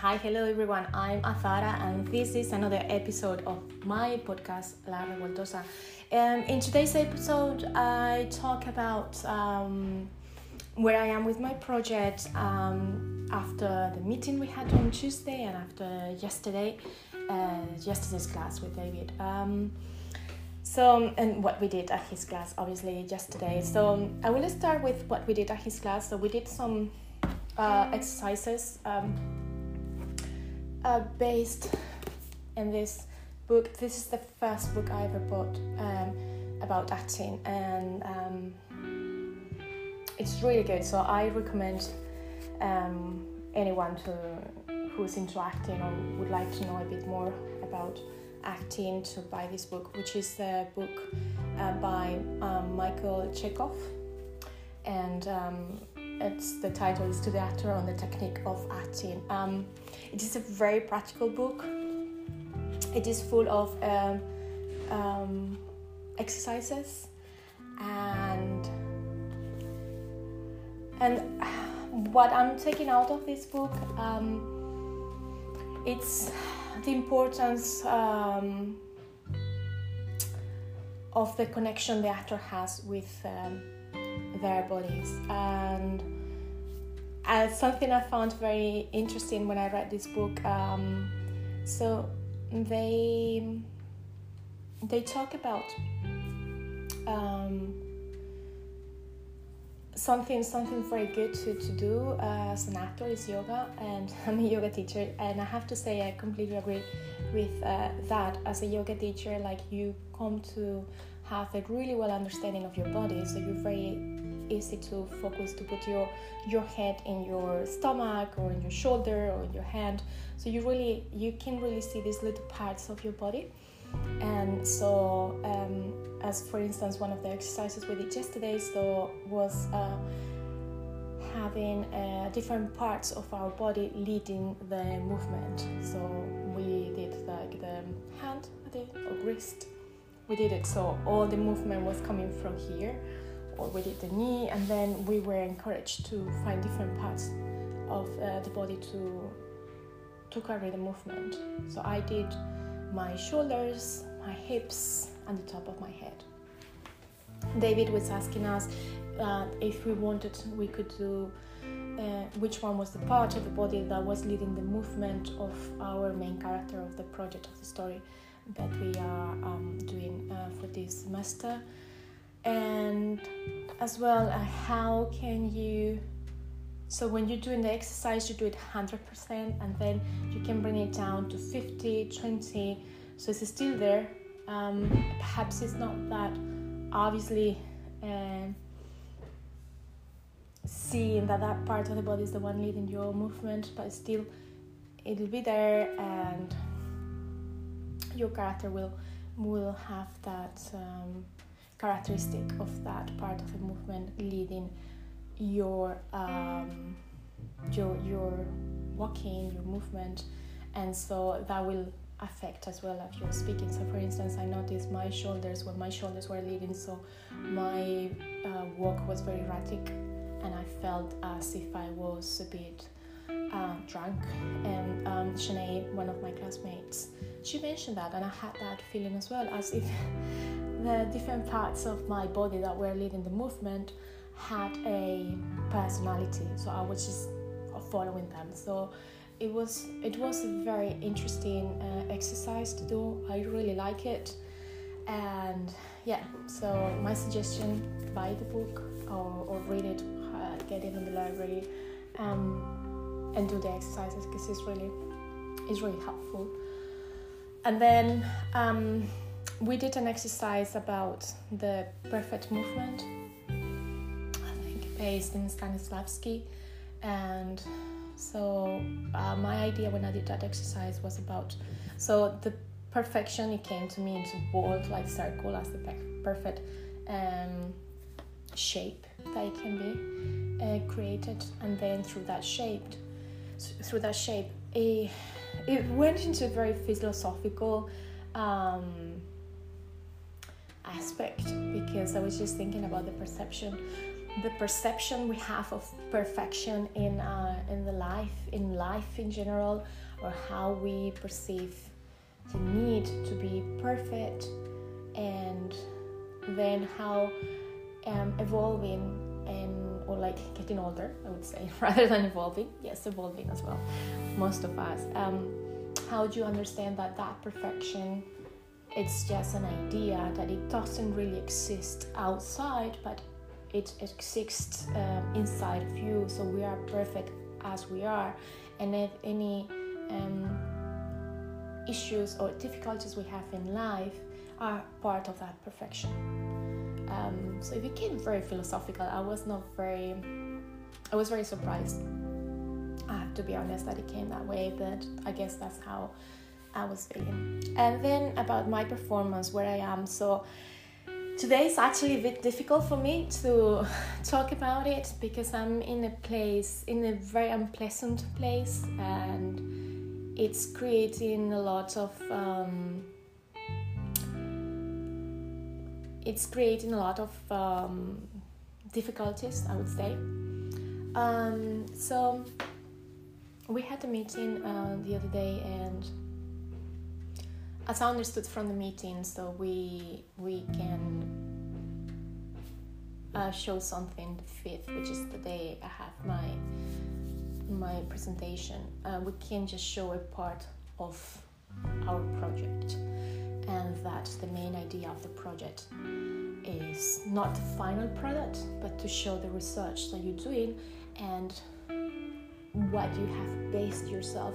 hi, hello everyone. I'm Azara, and this is another episode of my podcast La Revoltosa. Um, in today's episode, I talk about um, where I am with my project um, after the meeting we had on Tuesday and after yesterday, uh, yesterday's class with David. Um, so, and what we did at his class, obviously, yesterday. So, I will start with what we did at his class. So, we did some uh, exercises um, uh, based in this book. This is the first book I ever bought um, about acting, and um, it's really good. So I recommend um, anyone to who's into acting or would like to know a bit more about acting to buy this book, which is the book uh, by um, Michael Chekhov, and um, it's the title is to the actor on the technique of acting. Um, it is a very practical book. It is full of um, um, exercises and and what I'm taking out of this book, um, it's the importance um, of the connection the actor has with um, their bodies and as something I found very interesting when I read this book. Um, so they they talk about um, something something very good to, to do uh, as an actor is yoga and I'm a yoga teacher and I have to say I completely agree with uh, that as a yoga teacher like you come to have a really well understanding of your body so you're very easy to focus to put your your head in your stomach or in your shoulder or in your hand. So you really you can really see these little parts of your body. And so um, as for instance one of the exercises we did yesterday so was uh, having uh, different parts of our body leading the movement. So we did like the hand or wrist we did it. So all the movement was coming from here or we did the knee and then we were encouraged to find different parts of uh, the body to to carry the movement. So i did my shoulders my hips and the top of my head. David was asking us uh, if we wanted we could do uh, which one was the part of the body that was leading the movement of our main character of the project of the story that we are um, doing uh, for this semester. And as well uh, how can you so when you're doing the exercise you do it 100% and then you can bring it down to 50 20 so it's still there. Um, perhaps it's not that obviously uh, seeing that that part of the body is the one leading your movement but still it'll be there and your character will will have that um, characteristic of that part of the movement leading your um, your your walking, your movement, and so that will affect as well as your speaking. So, for instance, I noticed my shoulders when my shoulders were leading, so my uh, walk was very erratic, and I felt as if I was a bit uh, drunk. And um, Shanae, one of my classmates, she mentioned that, and I had that feeling as well, as if the different parts of my body that were leading the movement had a personality. So i was just following them. So it was it was a very interesting uh, exercise to do. I really like it. And yeah so my suggestion buy the book or, or read it uh, get it in the library. Um, and do the exercises because it's really it's really helpful. And then um, we did an exercise about the perfect movement, I think based in Stanislavski. And so uh, my idea when I did that exercise was about so the perfection it came to me into bold like circle as the perfect um, shape that it can be uh, created. And then through that shape through that shape it, it went into a very philosophical um, aspect because I was just thinking about the perception the perception we have of perfection in uh, in the life in life in general or how we perceive the need to be perfect and then how um, evolving and or like getting older i would say rather than evolving. Yes evolving as well most of us. Um, how do you understand that that perfection? It's just an idea that it doesn't really exist outside but it exists um, inside of you. So we are perfect as we are. And if any um, issues or difficulties we have in life are part of that perfection um, so it became very philosophical i was not very i was very surprised i have to be honest that it came that way but i guess that's how i was feeling and then about my performance where i am so today is actually a bit difficult for me to talk about it because I'm in a place, in a very unpleasant place, and it's creating a lot of. Um, it's creating a lot of um, difficulties, I would say. Um, so we had a meeting uh, the other day, and as I understood from the meeting, so we we can uh, show something the fifth, which is the day I have my my presentation. Uh, we can just show a part of our project, and that the main idea of the project is not the final product, but to show the research that you're doing and what you have based yourself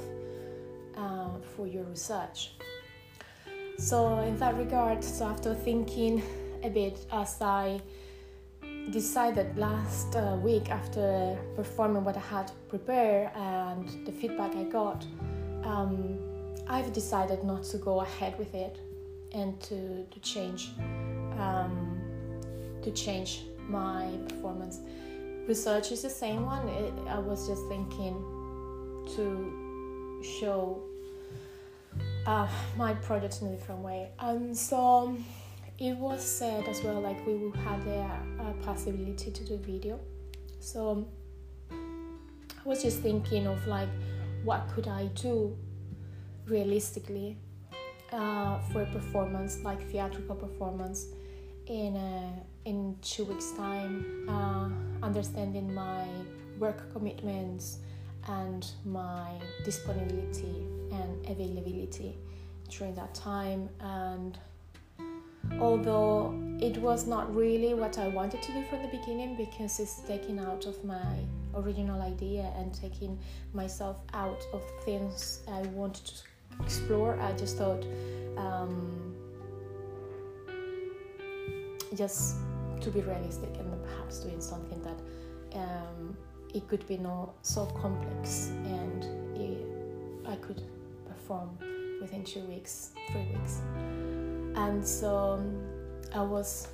uh, for your research. So, in that regard, so after thinking a bit as I decided last uh, week after performing what I had prepared and the feedback I got, um, I've decided not to go ahead with it and to, to change um, to change my performance. Research is the same one. It, I was just thinking to show uh, my project in a different way. And so it was said as well, like we will have the uh, possibility to do video. So I was just thinking of like, what could I do realistically uh, for a performance, like theatrical performance, in a, in two weeks' time, uh, understanding my work commitments and my disponibility and availability during that time. And although it was not really what I wanted to do from the beginning because it's taking out of my original idea and taking myself out of things I wanted to explore I just thought um, just to be realistic and perhaps doing something that um, it could be not so complex and it, I could perform within two weeks, three weeks. And so I was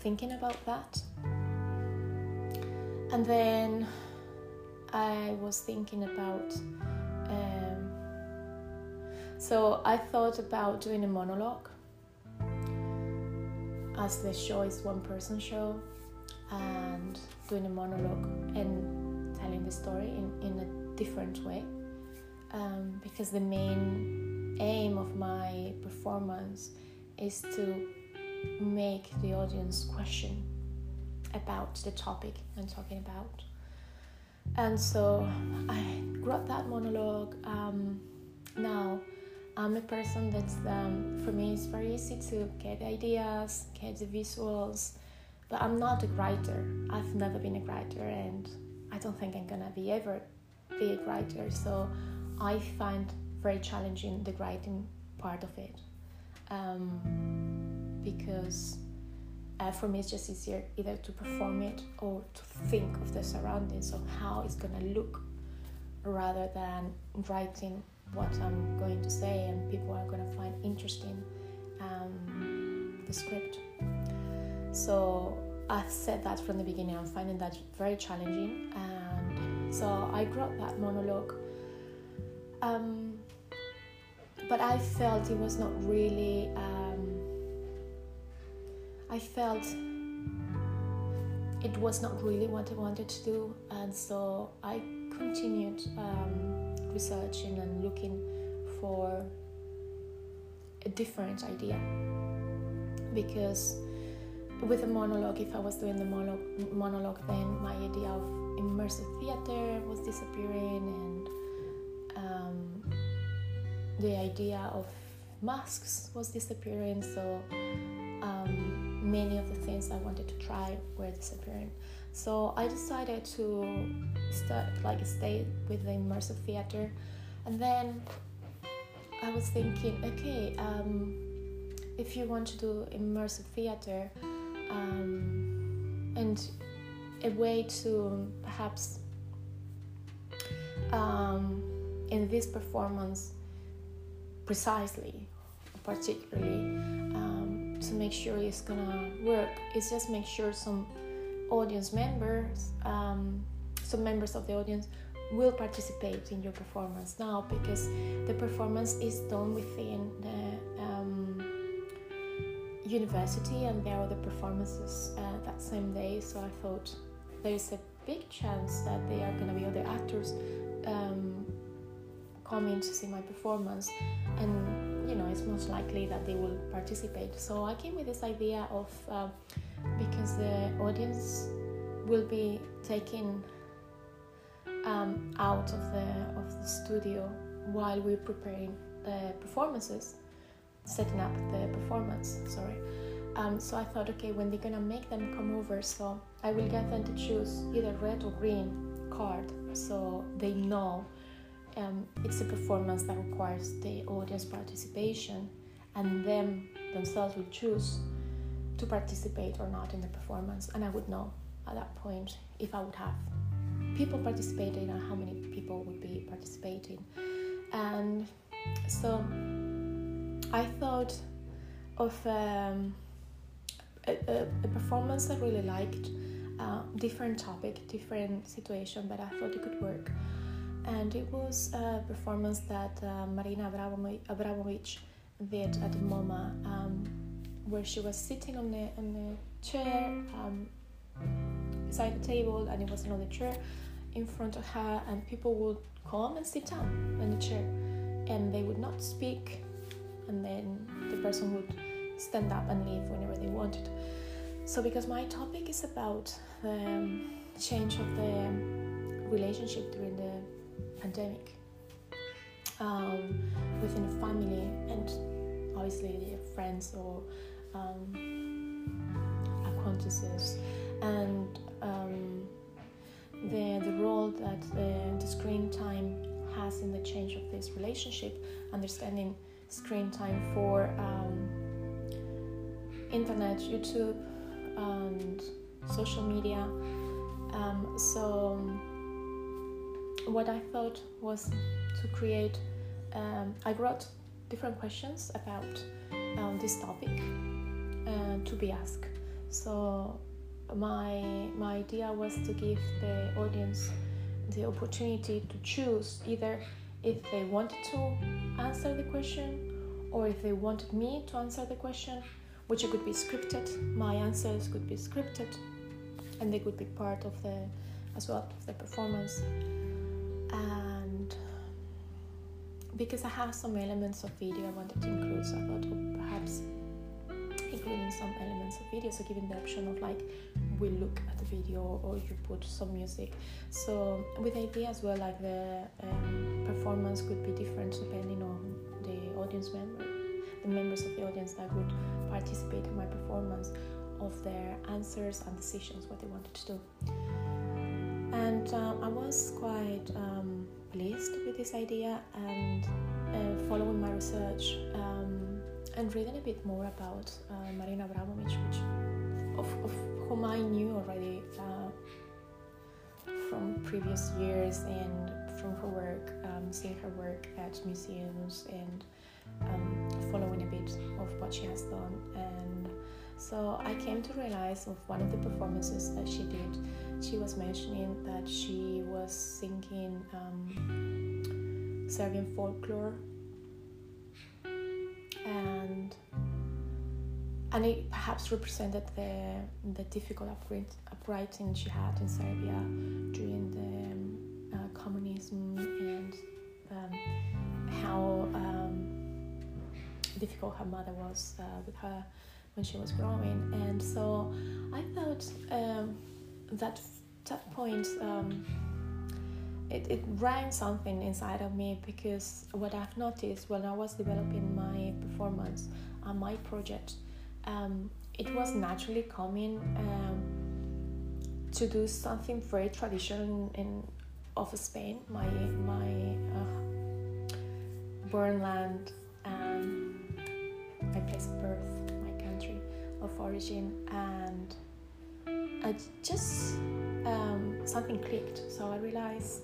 thinking about that. And then I was thinking about. So I thought about doing a monologue, as the show is one person show, and doing a monologue and telling the story in, in a different way. Um, because the main aim of my performance is to make the audience question about the topic I'm talking about. And so I wrote that monologue. Um, now I'm a person that's, um, for me, it's very easy to get ideas, get the visuals, but I'm not a writer. I've never been a writer, and I don't think I'm gonna be ever be a writer. So I find very challenging the writing part of it um, because uh, for me it's just easier either to perform it or to think of the surroundings of how it's gonna look rather than writing what I'm going to say and people are gonna find interesting um, the script. So I said that from the beginning. I'm finding that very challenging, and so I wrote that monologue. Um, but I felt it was not really. Um, I felt it was not really what I wanted to do, and so I continued um, researching and looking for a different idea because with a monologue, if I was doing the monologue, monologue, then my idea of immersive theater was disappearing, and um, the idea of masks was disappearing. So um, many of the things I wanted to try were disappearing. So I decided to start like stay with the immersive theater, and then I was thinking, okay, um, if you want to do immersive theater um, and a way to perhaps um, in this performance precisely particularly um, to make sure it's gonna work is just make sure some audience members um, some members of the audience will participate in your performance now because the performance is done within the um, university and there are the performances uh, that same day. So i thought there's a big chance that there are going to be other actors um, coming to see my performance and you know it's most likely that they will participate. So i came with this idea of uh, because the audience will be taken um, out of the of the studio while we're preparing the performances setting up the performance. Sorry. Um, so I thought, okay, when they're gonna make them come over, so I will get them to choose either red or green card, so they know um, it's a performance that requires the audience participation, and them themselves will choose to participate or not in the performance, and I would know at that point if I would have people participating and how many people would be participating, and so I thought of um, a, a, a, performance I really liked, uh, different topic, different situation, but I thought it could work. And it was a performance that uh, Marina Abramovic did at the MoMA, um, where she was sitting on the, on the chair um, beside the table, and it was another chair in front of her, and people would come and sit down in the chair, and they would not speak and then the person would stand up and leave whenever they wanted. So, because my topic is about the um, change of the relationship during the pandemic um, within a family and obviously friends or um, and um, the the role that the, the screen time has in the change of this relationship, understanding screen time for um, internet, YouTube, and social media. Um, so, what I thought was to create, um, I wrote different questions about um, this topic uh, to be asked. So, my my idea was to give the audience the opportunity to choose either if they wanted to answer the question or if they wanted me to answer the question, which could be scripted. My answers could be scripted and they could be part of the as well of the performance. And because I have some elements of video I wanted to include, so I thought oh, perhaps including some elements of video, so giving the option of like we look at the video or you put some music. So with idea as well, like the um, performance could be different depending on the audience member, the members of the audience that would participate in my performance, of their answers and decisions, what they wanted to do. And um, I was quite um, pleased with this idea and uh, following my research um, and reading a bit more about uh, Marina Abramovic, which of, of whom I knew already uh, from previous years and from her work, um, seeing her work at museums and um, following a bit of what she has done. And so I came to realize of one of the performances that she did. She was mentioning that she was singing um, Serbian folklore, and and it perhaps represented the the difficult uprising she had in Serbia during the um, uh, communism and um, how um, difficult her mother was uh, with her when she was growing. And so I thought um, that that point um, it, it rang something inside of me because what I've noticed when I was developing my performance and my project, um, it was naturally coming um, to do something very traditional in, of Spain, my my uh, born land, um, my place of birth, my country of origin, and I just um, something clicked. So I realized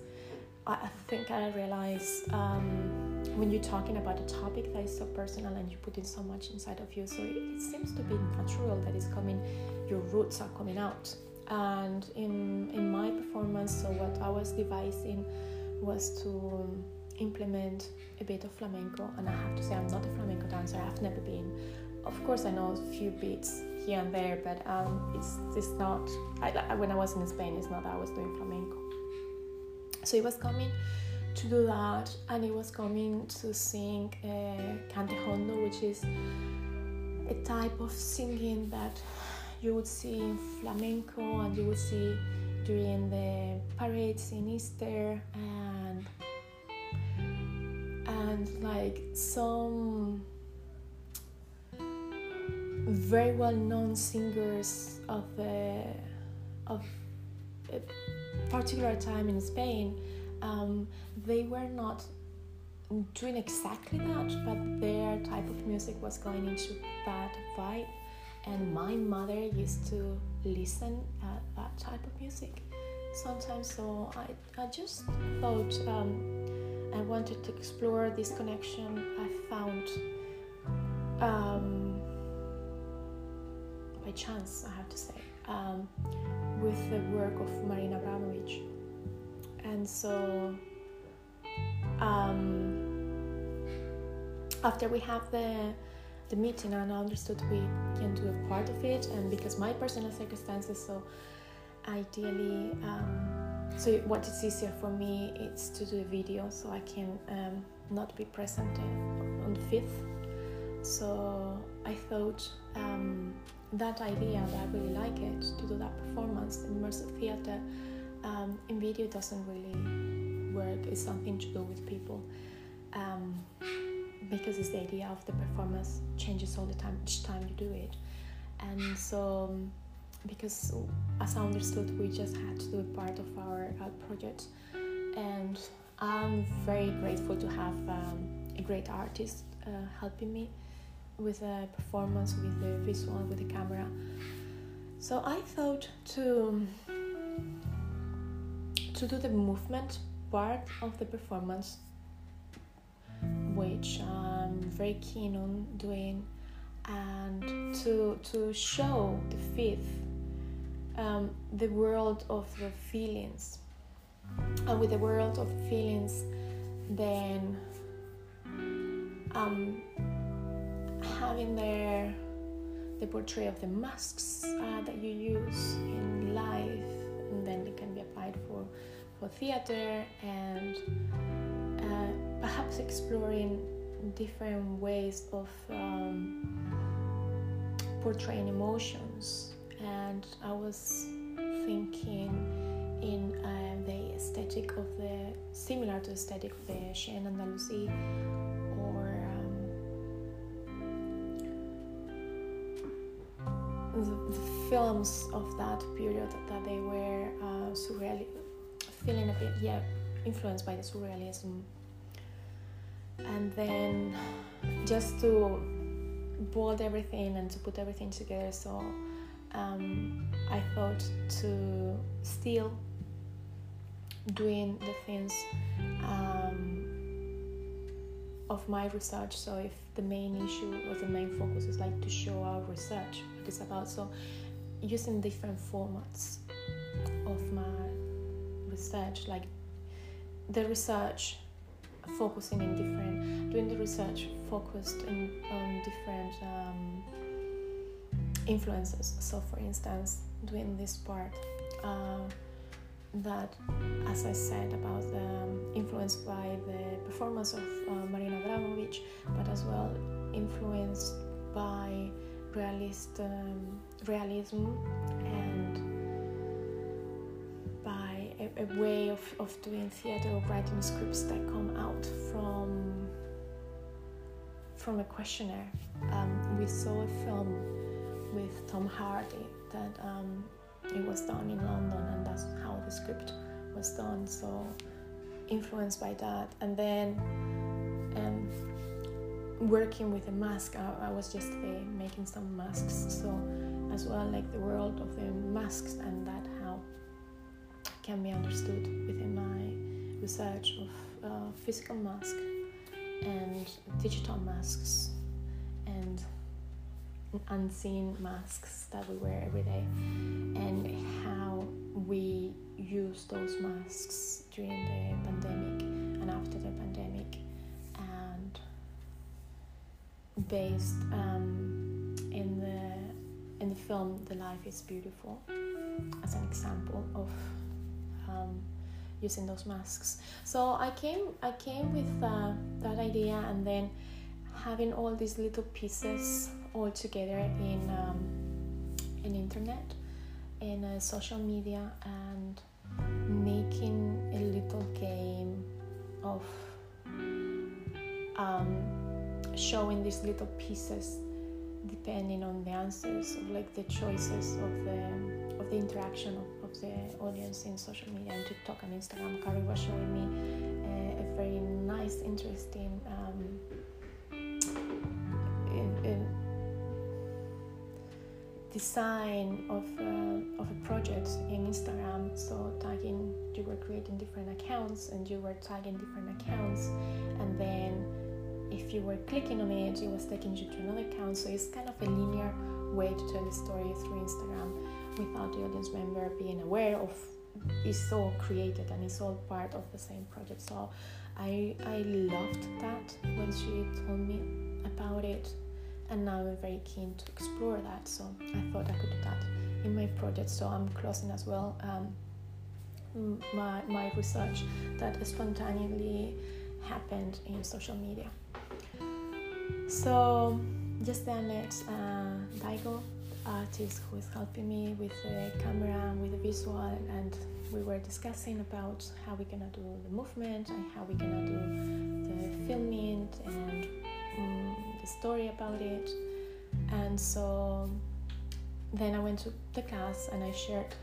I think I realize um, when you're talking about a topic that is so personal and you put in so much inside of you, so it, it seems to be natural that it's coming, your roots are coming out. And in in my performance, so what I was devising was to implement a bit of flamenco, and I have to say I'm not a flamenco dancer. I've never been. Of course, I know a few beats here and there, but um, it's it's not. I, when I was in Spain, it's not that I was doing flamenco so it was coming to do that, and he was coming to sing uh, cante jondo, which is a type of singing that you would see in flamenco and you would see during the parades in Easter and and like some very well known singers of the of particular time in Spain, um, they were not doing exactly that, but their type of music was going into that vibe. And my mother used to listen at that type of music sometimes. So I, I just thought um, I wanted to explore this connection I found um, by chance, I have to say. Um, with the work of Marina Abramovic. And so um, after we have the the meeting and I understood we can do a part of it and because my personal circumstances so ideally um, so what is easier for me it's to do a video so I can um, not be present on the 5th so I thought um, that idea that I really like it to do that performance, in immersive theater, um, in video doesn't really work. is something to do with people um, because it's the idea of the performance changes all the time each time you do it, and so um, because as I understood, we just had to do a part of our, project, and I'm very grateful to have um, a great artist uh, helping me with a performance, with the visual, with the camera. So I thought to to do the movement part of the performance, which I'm very keen on doing, and to to show the fifth, um, the world of the feelings, and with the world of feelings, then um, having there the portrait of the masks uh, that you use in life, and then it can be applied for for theater and uh, perhaps exploring different ways of um, portraying emotions. And I was thinking in uh, the aesthetic of the similar to the aesthetic of the Chien Andalou the, the films of that period that they were uh, surreal, feeling a bit yeah influenced by the surrealism, and then just to bold everything and to put everything together. So um, I thought to still doing the things um, of my research. So if the main issue or the main focus is like to show our research, what it's about. So using different formats of my research, like the research focusing in different, doing the research focused in, on different um, influences. So, for instance, doing this part uh, that, as I said, about the um, influenced by the performance of uh, Marina Abramovic, but as well influenced by realist um, realism and a, way of, of doing theater or writing scripts that come out from from a questionnaire. Um, we saw a film with Tom Hardy that um, it was done in London, and that's how the script was done. So influenced by that, and then um, working with a mask. I, I was just making some masks, so as well like the world of the masks and that can be understood within my research of uh, physical masks and digital masks and unseen masks that we wear every day and how we use those masks during the pandemic and after the pandemic and based um, in the in the film The Life is Beautiful as an example of um, using those masks. So I came I came with uh, that idea and then having all these little pieces all together in um, in internet in uh, social media and making a little game of um, showing these little pieces depending on the answers of like the choices of the of the interaction of, of the audience in social media and TikTok and Instagram. Carrie was showing me uh, a very nice, interesting um, design of, uh, of a project in Instagram. So tagging, you were creating different accounts and you were tagging different accounts, and then if you were clicking on it, it was taking you to another account. So it's kind of a linear way to tell the story through Instagram without the audience member being aware of it's all created and it's all part of the same project. So I I loved that when she told me about it and now I'm very keen to explore that. So I thought I could do that in my project. So I'm closing as well um, my my research that spontaneously happened in social media. So just then it's uh, Daigo, artist who is helping me with the camera, with the visual, and we were discussing about how we're gonna do the movement and how we're gonna do the filming and um, the story about it. And so then I went to the class and I shared,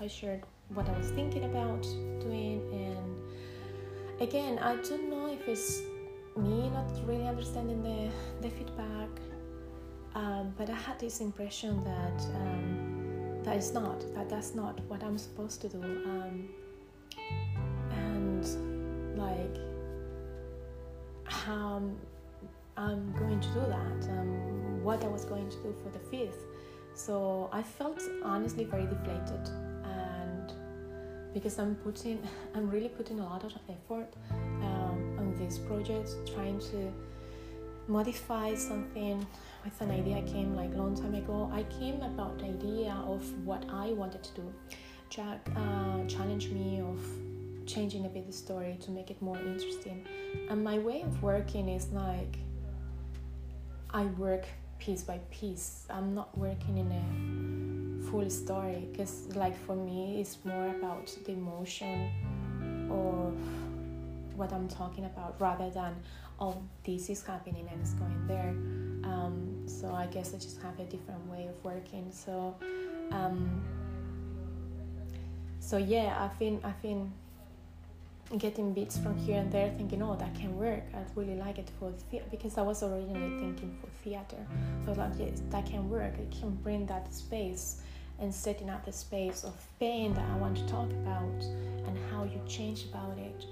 I shared what I was thinking about doing and again I don't know if it's me not really understanding the, the feedback, um, but I had this impression that um, that is not that that's not what I'm supposed to do, um, and like how I'm going to do that, um, what I was going to do for the fifth. So I felt honestly very deflated, and because I'm putting, I'm really putting a lot of effort on this project, trying to modify something with an idea I came like long time ago. I came about the idea of what I wanted to do. Jack uh, challenged me of changing a bit the story to make it more interesting. And my way of working is like I work piece by piece. I'm not working in a full story because like for me it's more about the emotion of what I'm talking about rather than oh this is happening and it's going there. Um, so I guess I just have a different way of working. So um, so yeah I've been I've been getting bits from here and there thinking oh that can work. I'd really like it for theater because I was originally thinking for theater. So I like yes that can work. It can bring that space and setting up the space of pain that I want to talk about and how you change about it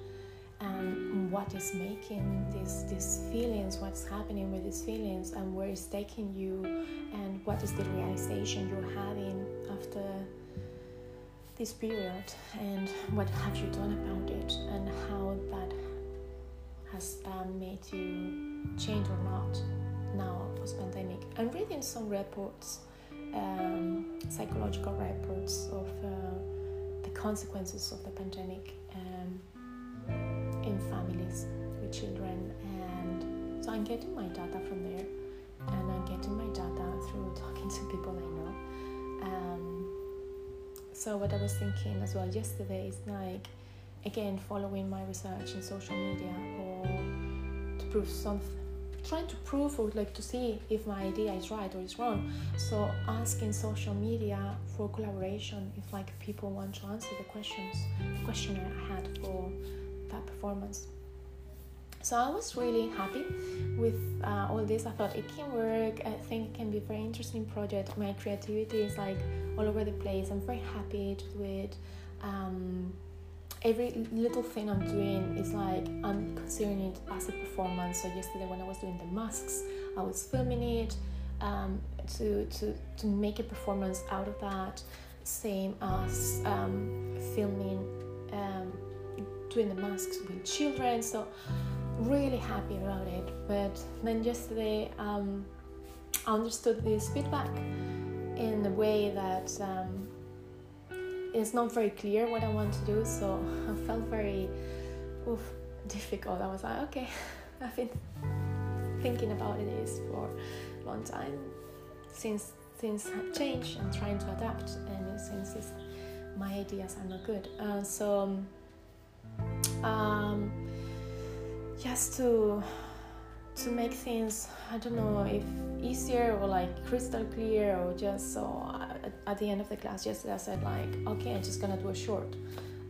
and what is making these these feelings what's happening with these feelings and where it's taking you and what is the realization you're having after this period and what have you done about it and how that has um, made you change or not now post pandemic i'm reading some reports um, psychological reports of uh, the consequences of the pandemic. um, families with children. And so I'm getting my data from there, and I'm getting my data through talking to people I know. Um, so what I was thinking as well yesterday is like again following my research in social media or to prove something trying to prove or like to see if my idea is right or is wrong so asking social media for collaboration if like people want to answer the questions the i had for performance. So i was really happy with uh, all this. I thought it can work. I think it can be a very interesting project. My creativity is like all over the place. I'm very happy it um, every little thing I'm doing is like I'm considering it as a performance. So yesterday when I was doing the masks, I was filming it um, to to to make a performance out of that. Same as um, filming um, doing the masks with children. So really happy about it. But then yesterday um, I understood this feedback in a way that um, it's not very clear what I want to do, so I felt very oof, difficult. I was like, okay, I've been thinking about this for a long time since things have changed. I'm trying to adapt, and since my ideas are not good, uh, so um, just to to make things I don't know if easier or like crystal clear or just so at, at the end of the class yesterday I said like okay I'm just gonna do a short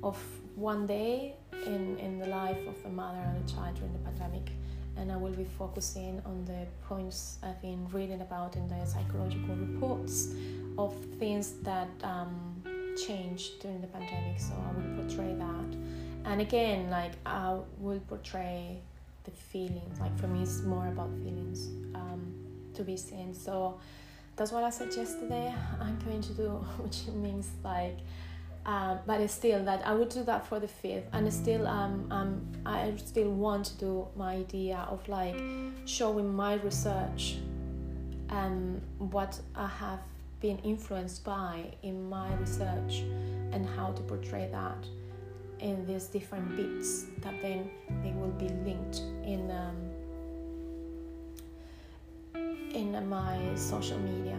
of one day in in the life of a mother and a child during the pandemic. And I will be focusing on the points I've been reading about in the psychological reports of things that um, changed during the pandemic. So I will portray that and again like I will portray the feelings. Like for me, it's more about feelings um, to be seen. So that's what I said yesterday. I'm going to do, which means like, uh, but it's still that I would do that for the fifth, and still um, um I still want to do my idea of like showing my research and what I have been influenced by in my research and how to portray that in these different bits that then they will be linked in um, in my social media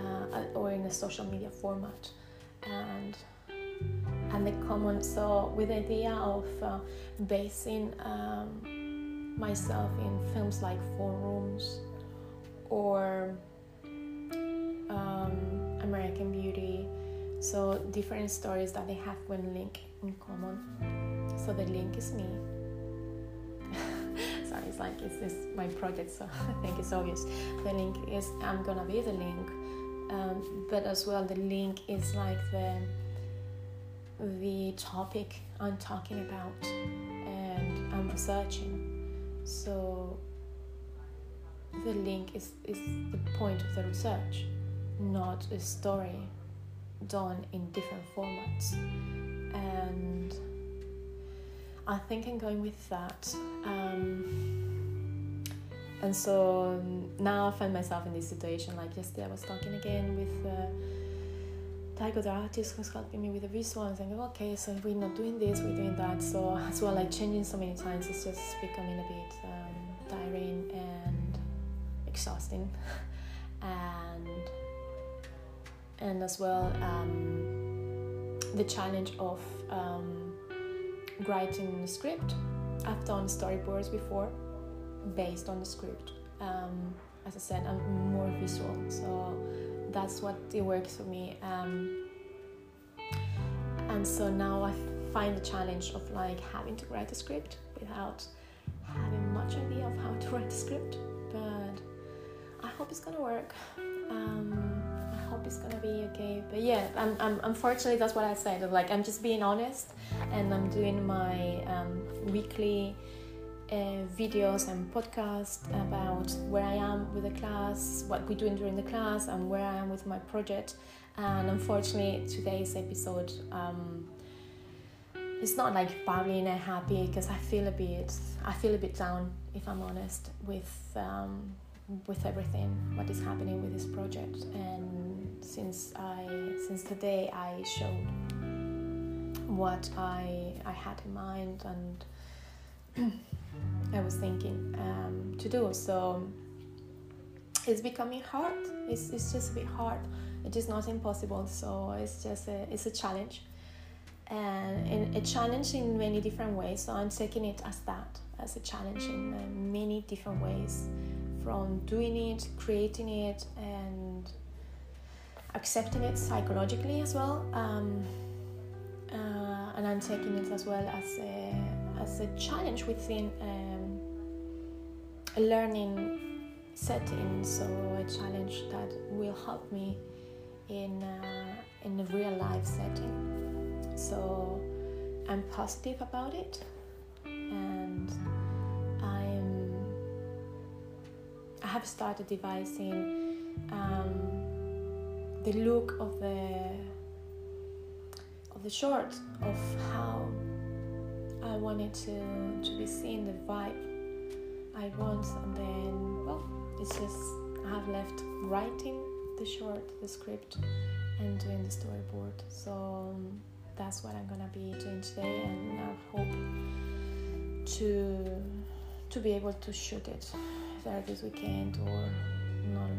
uh, or in a social media format. And and the common so with the idea of uh, basing um, myself in films like Four Rooms or um, American Beauty so different stories that they have one link in common. So the link is me. Sorry, it's like it's this my project, so I think it's obvious. The link is I'm gonna be the link, um, but as well the link is like the the topic I'm talking about and I'm researching. So the link is, is the point of the research, not a story done in different formats. And I think I'm going with that. Um, and so now I find myself in this situation. Like yesterday, I was talking again with uh, Tycho, the artist, who's helping me with the visual, and saying, okay, so we're not doing this, we're doing that. So as well, like changing so many times, it's just becoming a bit um, tiring and exhausting. and and as well um, the challenge of um, writing the script. I've done storyboards before based on the script. Um, as I said, I'm more visual, so that's what it works for me. Um, and so now I find the challenge of like having to write a script without having much idea of how to write a script, but I hope it's gonna work. Um, hope it's gonna be okay. But yeah, I'm, I'm unfortunately that's what I said. Like I'm just being honest, and I'm doing my um, weekly uh, videos and podcasts about where I am with the class, what we're doing during the class, and where I am with my project. And unfortunately, today's episode. Um, it's not like bubbling and happy because I feel a bit I feel a bit down if I'm honest with um, with everything what is happening with this project and since I since the day I showed what I I had in mind and I was thinking um, to do. So it's becoming hard. It's, it's just a bit hard. It is not impossible. So it's just a, it's a challenge, and in, a challenge in many different ways. So I'm taking it as that, as a challenge in uh, many different ways, from doing it, creating it, and accepting it psychologically as well. Um, uh, and I'm taking it as well as a as a challenge within um, a learning setting. So a challenge that will help me in uh, in a real life setting. So I'm positive about it, and have started devising um, the look of the of the short of how I wanted to to be seen, the vibe I want, and then well, it's just I have left writing the short, the script, and doing the storyboard. So um, that's what I'm gonna be doing today, and I hope to to be able to shoot it either this weekend or not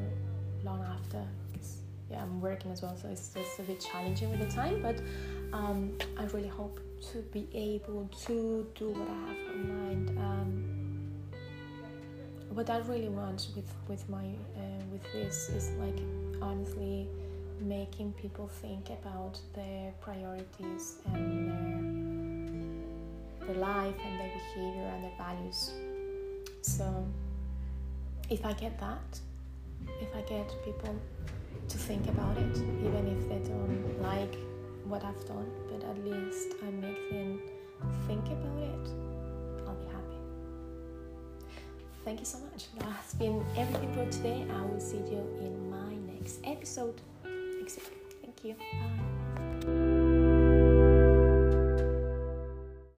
long after. Because yeah, I'm working as well, so it's just a bit challenging with the time. But um, I really hope to be able to do what I have in mind. Um, what I really want with with my uh, with this is like honestly making people think about their priorities and their their life and their behavior and their values. So if I get that, if I get people to think about it, even if they don't like what I've done, but at least I make them think about it, I'll be happy. Thank you so much. That's been everything for today. I will see you in my next episode. Thank you. Bye.